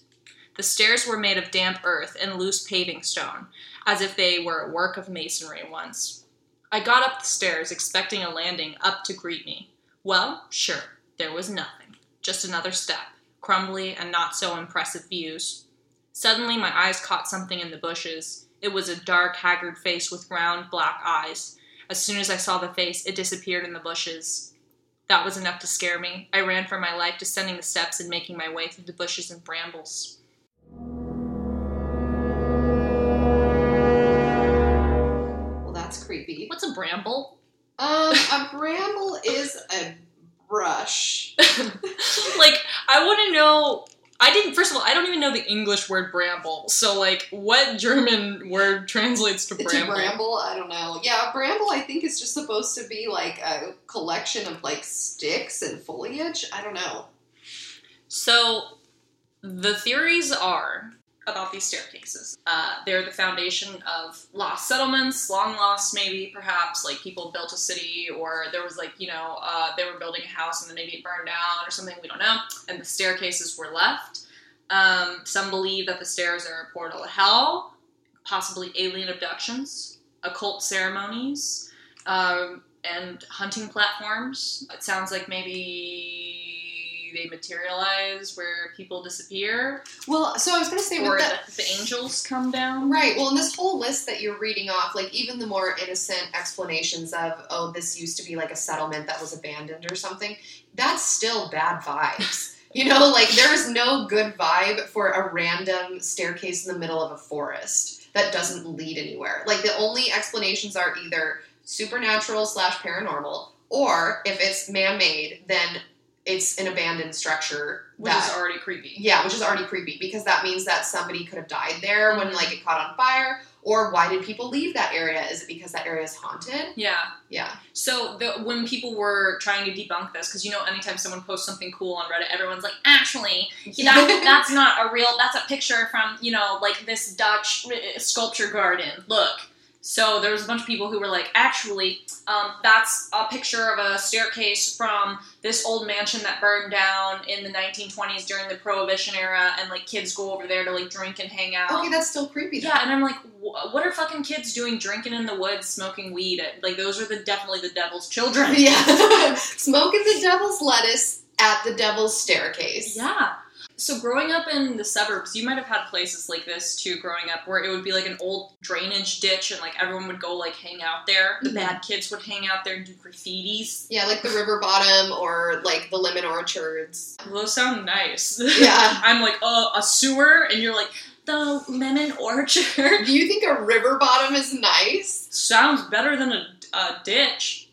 The stairs were made of damp earth and loose paving stone, as if they were a work of masonry once. I got up the stairs expecting a landing up to greet me. Well, sure, there was nothing. Just another step, crumbly and not so impressive views. Suddenly, my eyes caught something in the bushes. It was a dark, haggard face with round, black eyes. As soon as I saw the face, it disappeared in the bushes. That was enough to scare me. I ran for my life, descending the steps and making my way through the bushes and brambles. Well, that's creepy. What's a bramble? Um, a bramble is a brush. like, I want to know. I didn't. First of all, I don't even know the English word bramble. So, like, what German word translates to bramble? a bramble. I don't know. Yeah, bramble. I think is just supposed to be like a collection of like sticks and foliage. I don't know. So, the theories are about these staircases. Uh, they're the foundation of lost settlements, long lost, maybe, perhaps, like people built a city, or there was like, you know, uh, they were building a house and then maybe it burned down or something, we don't know, and the staircases were left. Um, some believe that the stairs are a portal to hell, possibly alien abductions, occult ceremonies, um, and hunting platforms. It sounds like maybe they materialize where people disappear, Well, so I was gonna say or with that. that the angels come down. Right. Well, in this whole list that you're reading off, like even the more innocent explanations of, oh, this used to be like a settlement that was abandoned or something, that's still bad vibes. You know, like there is no good vibe for a random staircase in the middle of a forest that doesn't lead anywhere. Like the only explanations are either supernatural slash paranormal, or if it's man made, then it's an abandoned structure Which that is already creepy. yeah, which is already creepy because that means that somebody could have died there when like it caught on fire. Or why did people leave that area? Is it because that area is haunted? Yeah. Yeah. So the, when people were trying to debunk this, because you know, anytime someone posts something cool on Reddit, everyone's like, actually, that, that's not a real. That's a picture from you know, like this Dutch uh, sculpture garden. Look. So there was a bunch of people who were like, actually, um, that's a picture of a staircase from this old mansion that burned down in the 1920s during the Prohibition era, and like kids go over there to like drink and hang out. Okay, that's still creepy. Though. Yeah, and I'm like, what are fucking kids doing drinking in the woods, smoking weed? Like, those are the definitely the devil's children. yeah. Smoking the devil's lettuce at the devil's staircase. Yeah. So growing up in the suburbs, you might have had places like this too. Growing up, where it would be like an old drainage ditch, and like everyone would go like hang out there. The Mhm. bad kids would hang out there and do graffitis. Yeah, like the river bottom or like the lemon orchards. Those sound nice. Yeah. I'm like, oh, a sewer, and you're like, the lemon orchard. Do you think a river bottom is nice? Sounds better than a, a ditch.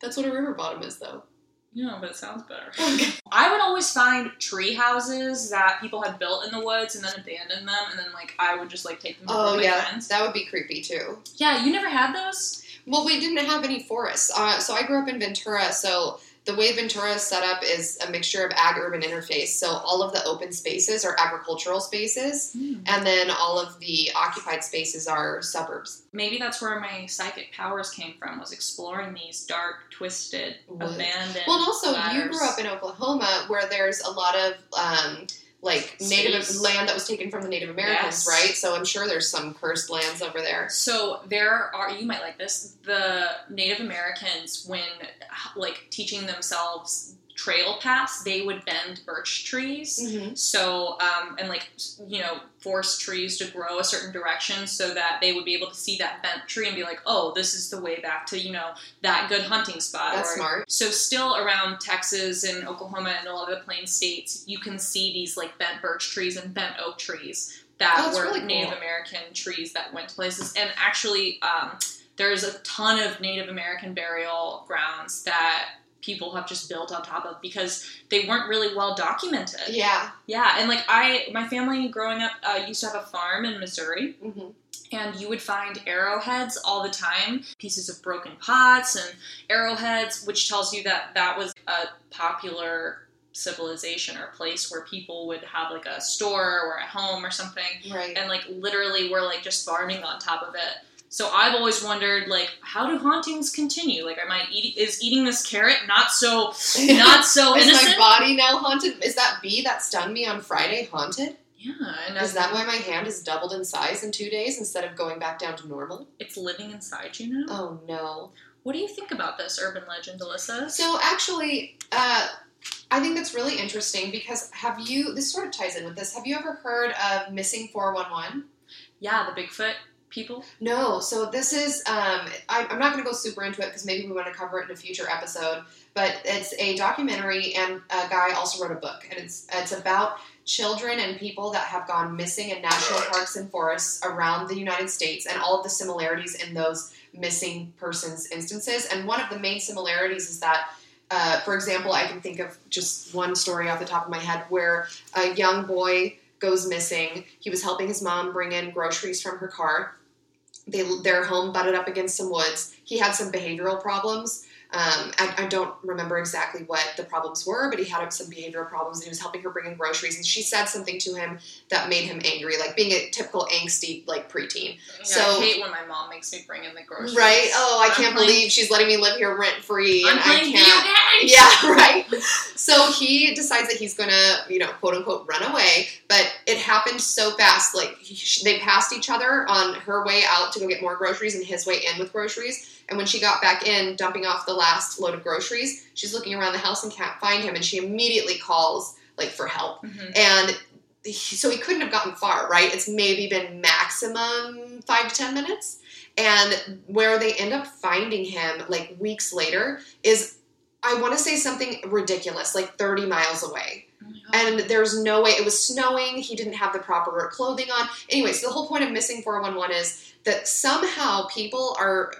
That's what a river bottom is, though. Yeah, but it sounds better. I would always find tree houses that people had built in the woods and then abandoned them, and then like I would just like take them to Oh my yeah, friends. that would be creepy too. Yeah, you never had those. Well, we didn't have any forests. Uh, so I grew up in Ventura. So the way Ventura is set up is a mixture of ag urban interface. So all of the open spaces are agricultural spaces, and then all of the occupied spaces are suburbs. Maybe that's where my psychic powers came from. Was exploring these dark, twisted, Woods. abandoned. Well, and also you grew up in Oklahoma, where there's a lot of um, like native Space. land that was taken from the Native Americans, Yes. right? So I'm sure there's some cursed lands over there. So there are you might like this. The Native Americans, when like teaching themselves trail paths, they would bend birch trees. Mm-hmm. So um, and like you know force trees to grow a certain direction so that they would be able to see that bent tree and be like, oh, this is the way back to you know that good hunting spot. That's or- smart. So still around Texas and Oklahoma and a lot of the plain states, you can see these like bent birch trees and bent oak trees that Oh, were really cool. Native American trees that went to places. And actually, um, there's a ton of Native American burial grounds that people have just built on top of because they weren't really well documented. Yeah. Yeah, and like I, my family growing up uh, used to have a farm in Missouri, hmm and you would find arrowheads all the time pieces of broken pots and arrowheads which tells you that that was a popular civilization or place where people would have like a store or a home or something Right. and like literally were like just farming on top of it so i've always wondered like how do hauntings continue like am i eating is eating this carrot not so not so Is innocent my body now haunted? Is that bee that stung me on Friday haunted? yeah and Is that why my hand has doubled in size in two days instead of going back down to normal? it's living inside you now Oh no. what do you think about this urban legend alyssa So actually, uh, I think that's really interesting because have you? This sort of ties in with this. Have you ever heard of missing four one one? yeah the bigfoot people No. So this is. Um, I, I'm not going to go super into it because maybe we want to cover it in a future episode. But it's a documentary, and a guy also wrote a book, and it's it's about children and people that have gone missing in national parks and forests around the United States, and all of the similarities in those missing persons instances. And one of the main similarities is that. Uh, for example, I can think of just one story off the top of my head where a young boy goes missing. He was helping his mom bring in groceries from her car. They, their home butted up against some woods. He had some behavioral problems. Um, I, I don't remember exactly what the problems were, but he had some behavioral problems and he was helping her bring in groceries. And she said something to him that made him angry, like being a typical angsty, like preteen. Yeah, So- I hate when my mom makes me bring in the groceries. Right? Oh, I I'm can't playing- believe she's letting me live here rent free. I'm and I playing video can't. games. Yeah, right. So he decides that he's gonna, you know, quote unquote, run away. But it happened so fast. Like he, they passed each other on her way out to go get more groceries and his way in with groceries. And when she got back in, dumping off the last load of groceries, she's looking around the house and can't find him. And she immediately calls like for help. Mhm. And he, so he couldn't have gotten far, right? It's maybe been maximum five to ten minutes. And where they end up finding him like weeks later is, I want to say something ridiculous, like 30 miles away. Oh. And there's no way, it was snowing, he didn't have the proper clothing on. Anyway, so the whole point of missing 411 is that somehow people are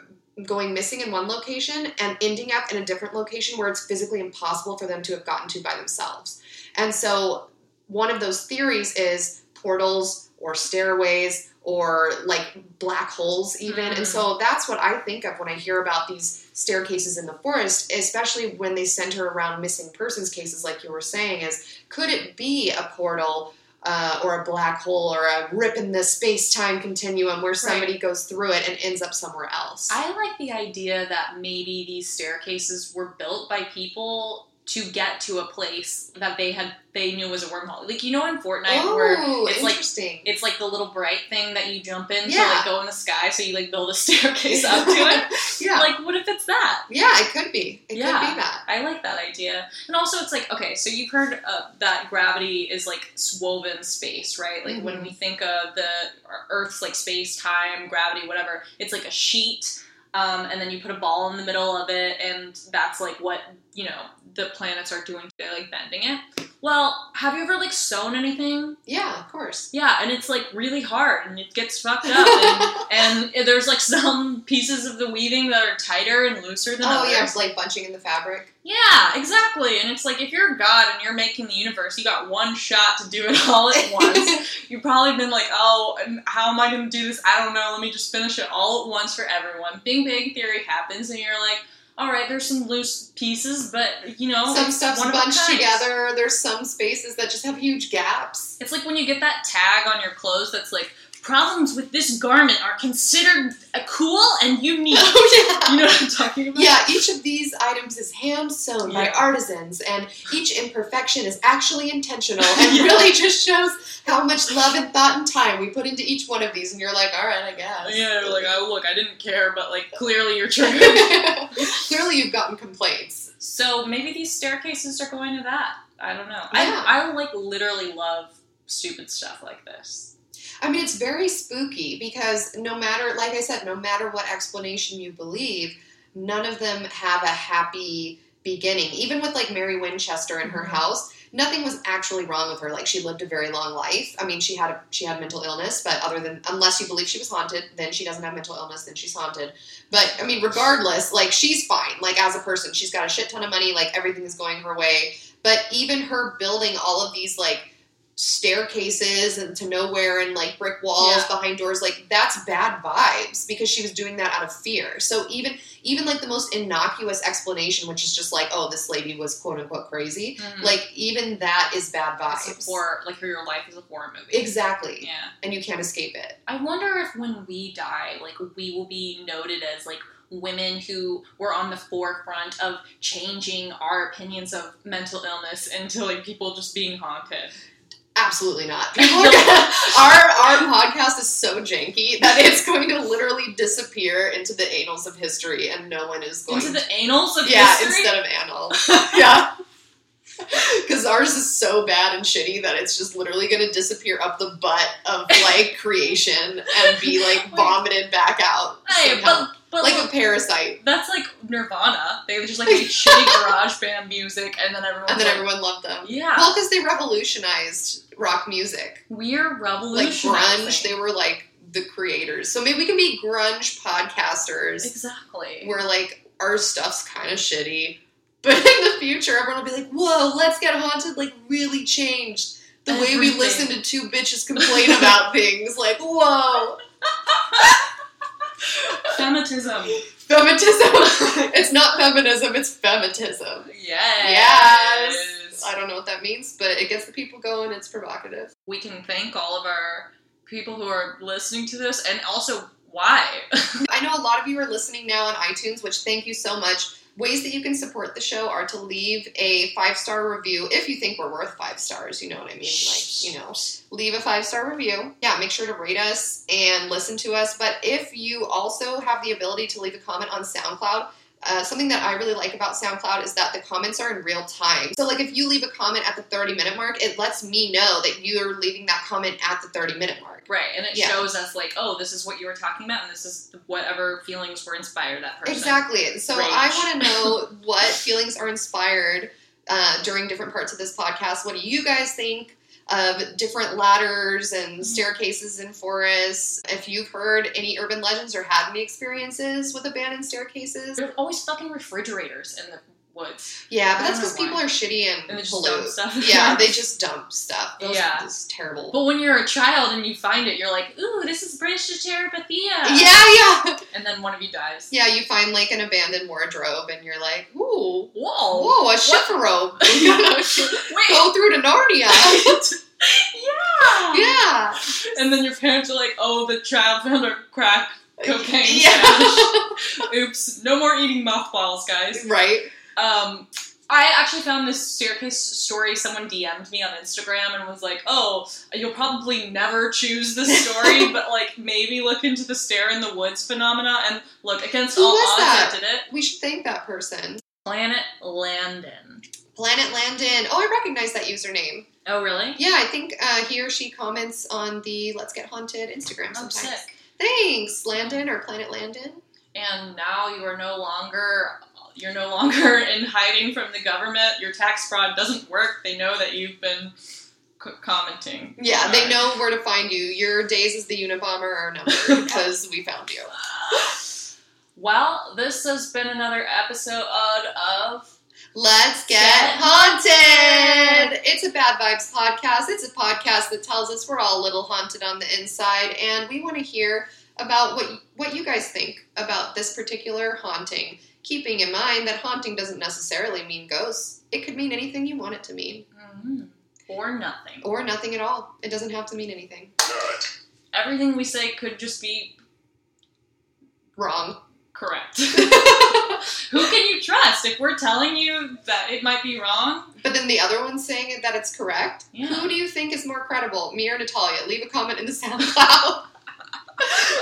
going missing in one location and ending up in a different location where it's physically impossible for them to have gotten to by themselves. And so one of those theories is portals or stairways or like black holes even Mm. and so that's what i think of when i hear about these staircases in the forest especially when they center around missing persons cases like you were saying is could it be a portal uh, or a black hole or a rip in the space-time continuum where somebody goes through it and ends up somewhere else. I like the idea that maybe these staircases were built by people to get to a place that they had they knew was a wormhole. Like you know in Fortnite where it's like it's like the little bright thing that you jump in to like go in the sky, so you like build a staircase up to it. yeah Like what if it's that? yeah it could be it Yeah. could be that I like that idea. And also, it's like, okay, so you've heard uh, that gravity is like woven space, right? Like when Mhm. we think of the Earth's like space, time, gravity, whatever, it's like a sheet, um, and then you put a ball in the middle of it, and that's like what, you know, the planets are doing, they're like bending it. Well, have you ever like sewn anything? Yeah, of course. Yeah, and it's like really hard and it gets fucked up. and, and there's like some pieces of the weaving that are tighter and looser than Oh others. yeah, it's like bunching in the fabric. Yeah, exactly. And it's like if you're God and you're making the universe, you got one shot to do it all at once. You've probably been like, oh, how am I going to do this? I don't know. Let me just finish it all at once for everyone. Bing Bang Theory happens, and you're like, all right, there's some loose pieces, but you know, some stuff's one of a bunched together. There's some spaces that just have huge gaps. It's like when you get that tag on your clothes that's like, problems with this garment are considered cool and unique. Oh yeah. You know what I'm talking about? Yeah, each of these items is hand sewn by artisans, and each imperfection is actually intentional and Yeah. really just shows how much love and thought and time we put into each one of these. And you're like, all right, I guess. Yeah, like, oh, look, I didn't care, but like, clearly you're triggered. Clearly, you've gotten complaints. So maybe these staircases are going to that. I don't know. Yeah. I, I like literally love stupid stuff like this. I mean, it's very spooky because no matter, like I said, no matter what explanation you believe, none of them have a happy beginning. Even with like Mary Winchester and her Mhm. house, nothing was actually wrong with her. Like she lived a very long life. I mean, she had a, she had mental illness, but other than unless you believe she was haunted, then she doesn't have mental illness. Then she's haunted. But I mean, regardless, like she's fine. Like as a person, she's got a shit ton of money. Like everything is going her way. But even her building all of these like staircases and to nowhere and like brick walls Yeah. behind doors like that's bad vibes because she was doing that out of fear so even even like the most innocuous explanation which is just like oh this lady was quote unquote crazy mm-hmm. like even that is bad it's vibes a horror, like your life is a horror movie. exactly Yeah. and you can't escape it I wonder if when we die, like we will be noted as like women who were on the forefront of changing our opinions of mental illness into like people just being haunted. Absolutely not people are gonna, our our podcast is so janky that it's going to literally disappear into the annals of history and no one is going Into the annals of history. yeah history. instead of annals yeah. Because ours is so bad and shitty that it's just literally going to disappear up the butt of like creation and be like vomited back out. Hey, somehow. but but like look, a parasite. that's like Nirvana. They were just like made shitty garage band music, and then everyone. And then like, everyone loved them. Yeah, Well, because they revolutionized rock music. we're Like grunge, they were like the creators. So maybe we can be grunge podcasters exactly. where like our stuff's kind of shitty. But in the future, everyone will be like, whoa, Let's Get Haunted like really changed the way we listen to two bitches complain about things. Like, whoa, Feminism. feminism. it's not feminism, it's femitism. Yes. Yes. I don't know what that means, but it gets the people going. It's provocative. We can thank all of our people who are listening to this, and also why. I know a lot of you are listening now on iTunes, which thank you so much. Ways that you can support the show are to leave a five star review if you think we're worth five stars. You know what I mean? Like, you know, leave a five star review. Yeah, make sure to rate us and listen to us. But if you also have the ability to leave a comment on SoundCloud, uh, something that I really like about SoundCloud is that the comments are in real time. So, like, if you leave a comment at the 30 minute mark, it lets me know that you're leaving that comment at the 30 minute mark. right, and it Yeah. shows us like, oh, this is what you were talking about, and this is whatever feelings were inspired that person. Exactly. So Rage. I want to know what feelings are inspired uh, during different parts of this podcast. What do you guys think of different ladders Mm-hmm. and staircases in forests? If you've heard any urban legends or had any experiences with abandoned staircases, There's always fucking refrigerators in the woods, yeah, but that's because people are shitty and, and they just dump stuff. Yeah, they just dump stuff. Those Yeah. is terrible. But when you're a child and you find it, you're like, ooh, this is Bridge to Terabithia. yeah, yeah, And then one of you dies. yeah. You find like an abandoned wardrobe, and you're like, ooh, Whoa. whoa, a ship robe. Go through to Narnia. yeah. yeah. And then your parents are like, oh, the child found a crack cocaine Yeah. stash. Oops. No more eating mothballs, guys. right. Um, I actually found this staircase story. Someone DM'd me on Instagram and was like, "Oh, you'll probably never choose this story, but like maybe look into the stair in the woods phenomena." And look, against Who all odds, that? I did it. We should thank that person. Planet Landon. Planet Landon. Oh, I recognize that username. Oh, really? Yeah, I think uh, he or she comments on the Let's Get Haunted Instagram Oh, sometimes. sick. Thanks, Landon or Planet Landon. And now you are no longer You're no longer in hiding from the government. Your tax fraud doesn't work. They know that you've been c- commenting. Yeah, they know where to find you. Your days as the Unabomber are numbered because we found you. Well, this has been another episode of Let's get Get haunted! It's a Bad Vibes podcast. It's a podcast that tells us we're all a little haunted on the inside, and we want to hear about what what you guys think about this particular haunting. Keeping in mind that haunting doesn't necessarily mean ghosts. It could mean anything you want it to mean, Mhm. or nothing. or nothing at all. It doesn't have to mean anything. Everything we say could just be Wrong. correct. Who can you trust? If we're telling you that it might be wrong, But then the other one's saying that it's correct. Yeah. Who do you think is more credible, me or Natalia? Leave a comment in the SoundCloud.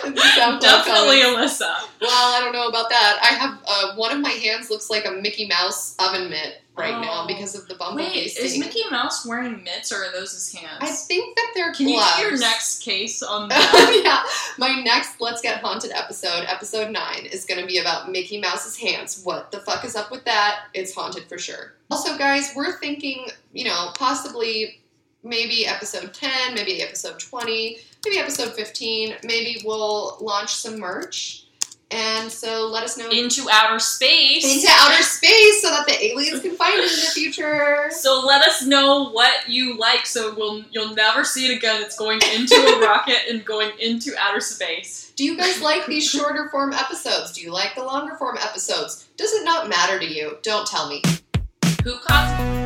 In the SoundCloud definitely comments. Alyssa. Well, I don't know about that. I have uh, one of my hands looks like a Mickey Mouse oven mitt right Oh. now because of the bumblebee Wait, is. Mickey Mouse wearing mitts or are those his hands? I think that they're Can you gloves. do your next case on that? yeah, my next Let's Get Haunted episode, episode nine, is going to be about Mickey Mouse's hands. What the fuck is up with that? It's haunted for sure. Also, guys, we're thinking, you know, possibly maybe episode 10, maybe episode 20, maybe episode 15. Maybe we'll launch some merch. And so let us know Into outer space. into outer space so that the aliens can find it in the future. so let us know what you like, so we'll you'll never see it again. It's going into a rocket and going into outer space. Do you guys like these shorter form episodes? Do you like the longer form episodes? Does it not matter to you? Don't tell me. Who caught?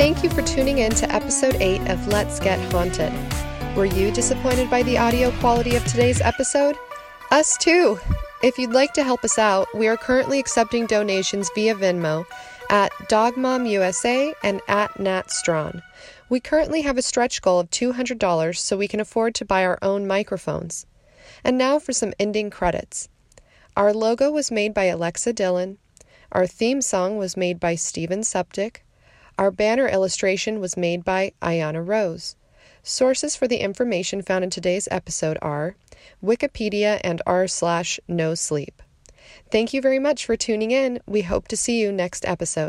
Thank you for tuning in to episode 8 of Let's Get Haunted. Were you disappointed by the audio quality of today's episode? Us too! If you'd like to help us out, we are currently accepting donations via Venmo at DogMomUSA and at NatStrawn. We currently have a stretch goal of $200 so we can afford to buy our own microphones. And now for some ending credits. Our logo was made by Alexa Dillon. Our theme song was made by Steven Septic. Our banner illustration was made by Ayana Rose. Sources for the information found in today's episode are Wikipedia and r slash no sleep. Thank you very much for tuning in. We hope to see you next episode.